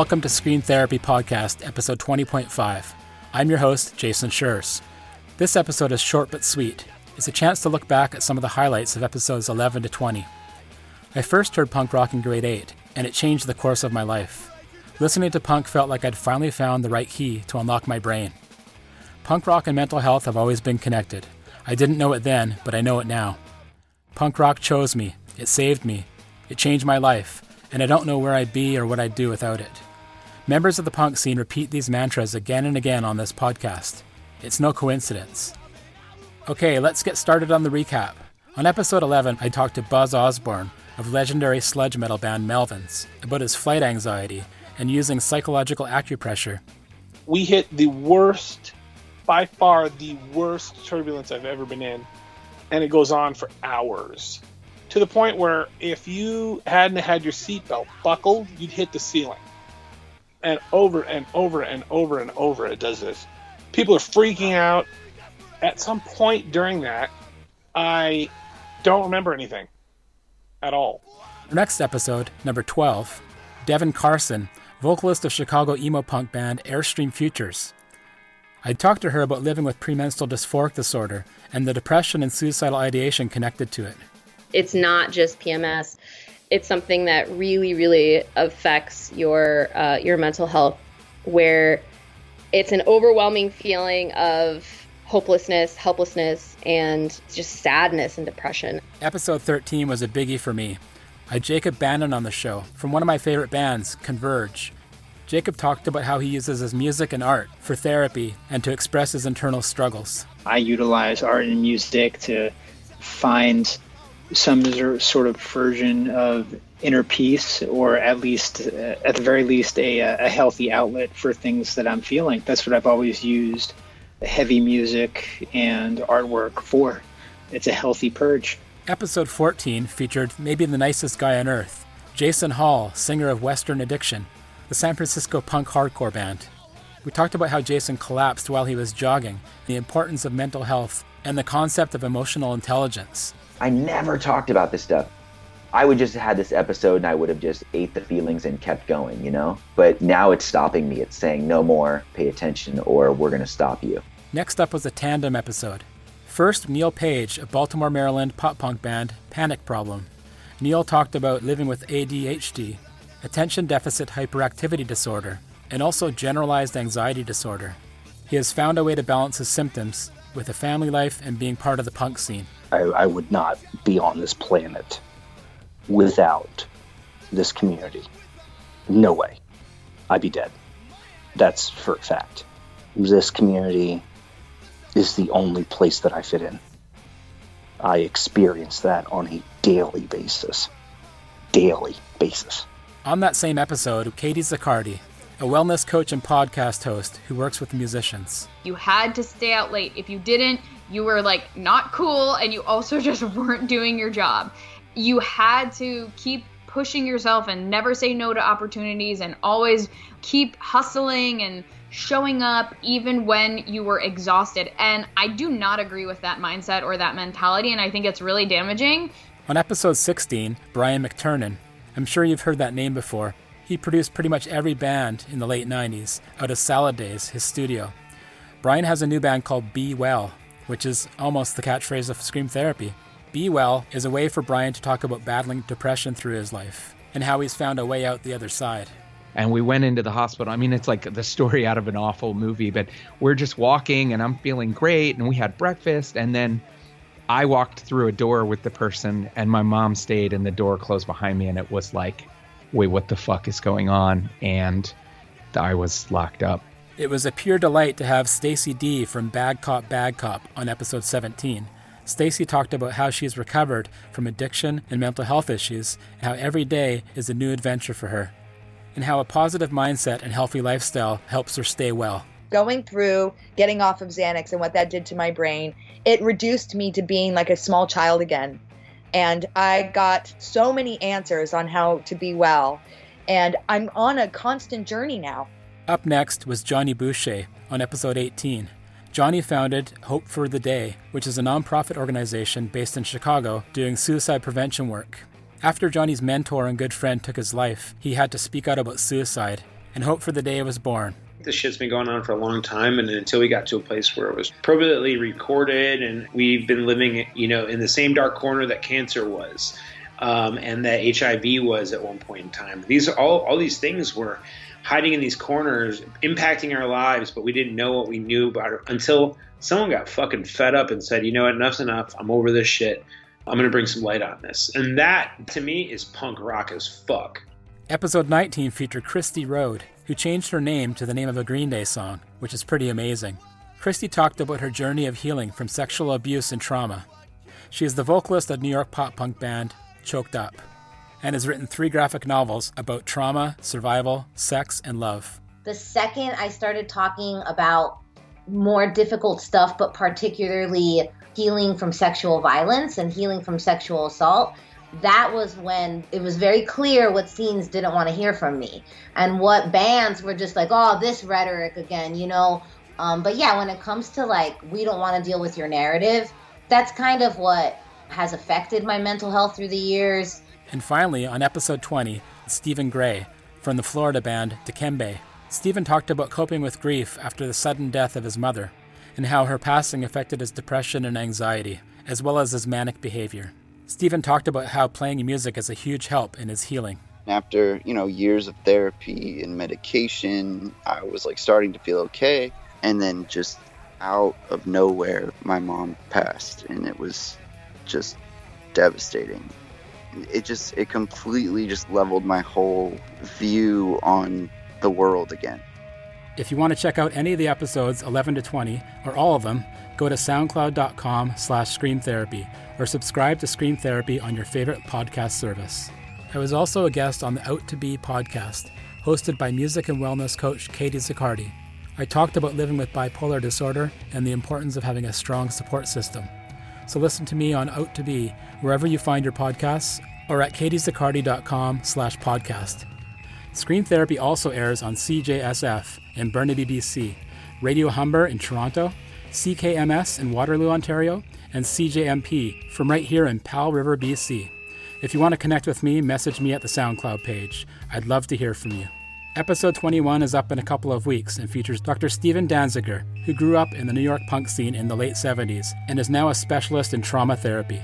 Welcome to Scream Therapy Podcast, episode 20.5. I'm your host, Jason Schreurs. This episode is short but sweet. It's a chance to look back at some of the highlights of episodes 11 to 20. I first heard punk rock in grade 8, and it changed the course of my life. Listening to punk felt like I'd finally found the right key to unlock my brain. Punk rock and mental health have always been connected. I didn't know it then, but I know it now. Punk rock chose me, it saved me, it changed my life, and I don't know where I'd be or what I'd do without it. Members of the punk scene repeat these mantras again and again on this podcast. It's no coincidence. Okay, let's get started on the recap. On episode 11, I talked to Buzz Osborne of legendary sludge metal band Melvins about his flight anxiety and using psychological acupressure. We hit the worst, by far the worst turbulence I've ever been in, and it goes on for hours to the point where if you hadn't had your seatbelt buckled, you'd hit the ceiling. And over and over and over and over it does this. People are freaking out. At some point during that, I don't remember anything at all. Next episode, number 12, Devin Carson, vocalist of Chicago emo punk band Airstream Futures. I talked to her about living with premenstrual dysphoric disorder and the depression and suicidal ideation connected to it. It's not just PMS. It's something that really, really affects your uh, your mental health, where it's an overwhelming feeling of hopelessness, helplessness, and just sadness and depression. Episode 13 was a biggie for me. I had Jacob Bannon on the show from one of my favorite bands, Converge. Jacob talked about how he uses his music and art for therapy and to express his internal struggles. I utilize art and music to find some sort of version of inner peace, or at least, uh, at the very least, a, a healthy outlet for things that I'm feeling. That's what I've always used heavy music and artwork for. It's a healthy purge. Episode 14 featured maybe the nicest guy on earth, Jason Hall, singer of Western Addiction, the San Francisco punk hardcore band. We talked about how Jason collapsed while he was jogging, the importance of mental health, and the concept of emotional intelligence. I never talked about this stuff. I would just have had this episode and I would have just ate the feelings and kept going, you know? But now it's stopping me. It's saying no more, pay attention, or we're going to stop you. Next up was a tandem episode. First, Neil Page of Baltimore, Maryland pop punk band Panic Problem. Neil talked about living with ADHD, attention deficit hyperactivity disorder, and also generalized anxiety disorder. He has found a way to balance his symptoms with a family life and being part of the punk scene. I, I would not be on this planet without this community. No way. I'd be dead. That's for a fact. This community is the only place that I fit in. I experience that on a daily basis. Daily basis. On that same episode, Katie Zaccardi, a wellness coach and podcast host who works with musicians. You had to stay out late. If you didn't, you were like not cool and you also just weren't doing your job. You had to keep pushing yourself and never say no to opportunities and always keep hustling and showing up even when you were exhausted. And I do not agree with that mindset or that mentality, and I think it's really damaging. On episode 16, Brian McTernan, I'm sure you've heard that name before. He produced pretty much every band in the late 90s out of Salad Days, his studio. Brian has a new band called Be Well, which is almost the catchphrase of Scream Therapy. Be Well is a way for Brian to talk about battling depression through his life and how he's found a way out the other side. And we went into the hospital. I mean, it's like the story out of an awful movie, but we're just walking and I'm feeling great. And we had breakfast. And then I walked through a door with the person, and my mom stayed, and the door closed behind me. And it was like, wait, what the fuck is going on? And I was locked up. It was a pure delight to have Stacey Dee from Bad Cop Bad Cop on episode 17. Stacey talked about how she's recovered from addiction and mental health issues, and how every day is a new adventure for her, and how a positive mindset and healthy lifestyle helps her stay well. Going through getting off of Xanax and what that did to my brain, it reduced me to being like a small child again. And I got so many answers on how to be well. And I'm on a constant journey now. Up next was Jonny Boucher on episode 18. Jonny founded Hope for the Day, which is a nonprofit organization based in Chicago doing suicide prevention work. After Jonny's mentor and good friend took his life, he had to speak out about suicide, and hope for the day was born. This shit's been going on for a long time, and until we got to a place where it was appropriately recorded, and we've been living, you know, in the same dark corner that cancer was, um, and that HIV was at one point in time. These all all these things were hiding in these corners, impacting our lives, but we didn't know what we knew about it until someone got fucking fed up and said, "You know what? Enough's enough. I'm over this shit. I'm gonna bring some light on this." And that, to me, is punk rock as fuck. Episode 19 featured Cristy Road, who changed her name to the name of a Green Day song, which is pretty amazing. Cristy talked about her journey of healing from sexual abuse and trauma. She is the vocalist of New York pop punk band Choked Up and has written three graphic novels about trauma, survival, sex, and love. The second I started talking about more difficult stuff, but particularly healing from sexual violence and healing from sexual assault, that was when it was very clear what scenes didn't want to hear from me and what bands were just like, oh, this rhetoric again, you know. Um, but yeah, when it comes to like, we don't want to deal with your narrative, that's kind of what has affected my mental health through the years. And finally, on episode 20, Stephen Gray from the Florida band Dikembe. Stephen talked about coping with grief after the sudden death of his mother and how her passing affected his depression and anxiety, as well as his manic behavior. Stephen talked about how playing music is a huge help in his healing. After, you know, years of therapy and medication, I was like starting to feel okay. And then just out of nowhere, my mom passed, and it was just devastating. It just, it completely just leveled my whole view on the world again. If you want to check out any of the episodes 11 to 20 or all of them, go to soundcloud.com slash screamtherapy or subscribe to Scream Therapy on your favorite podcast service. I was also a guest on the Out to Be podcast, hosted by music and wellness coach Katie Zaccardi. I talked about living with bipolar disorder and the importance of having a strong support system. So listen to me on Out to Be wherever you find your podcasts or at katiezaccardi.com slash podcast. Scream Therapy also airs on CJSF in Burnaby, BC, Radio Humber in Toronto, CKMS in Waterloo, Ontario, and CJMP from right here in Powell River, BC. If you want to connect with me, message me at the SoundCloud page. I'd love to hear from you. Episode 21 is up in a couple of weeks and features Dr. Steven Danziger, who grew up in the New York punk scene in the late 70s and is now a specialist in trauma therapy.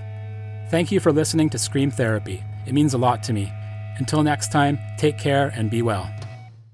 Thank you for listening to Scream Therapy. It means a lot to me. Until next time, take care and be well.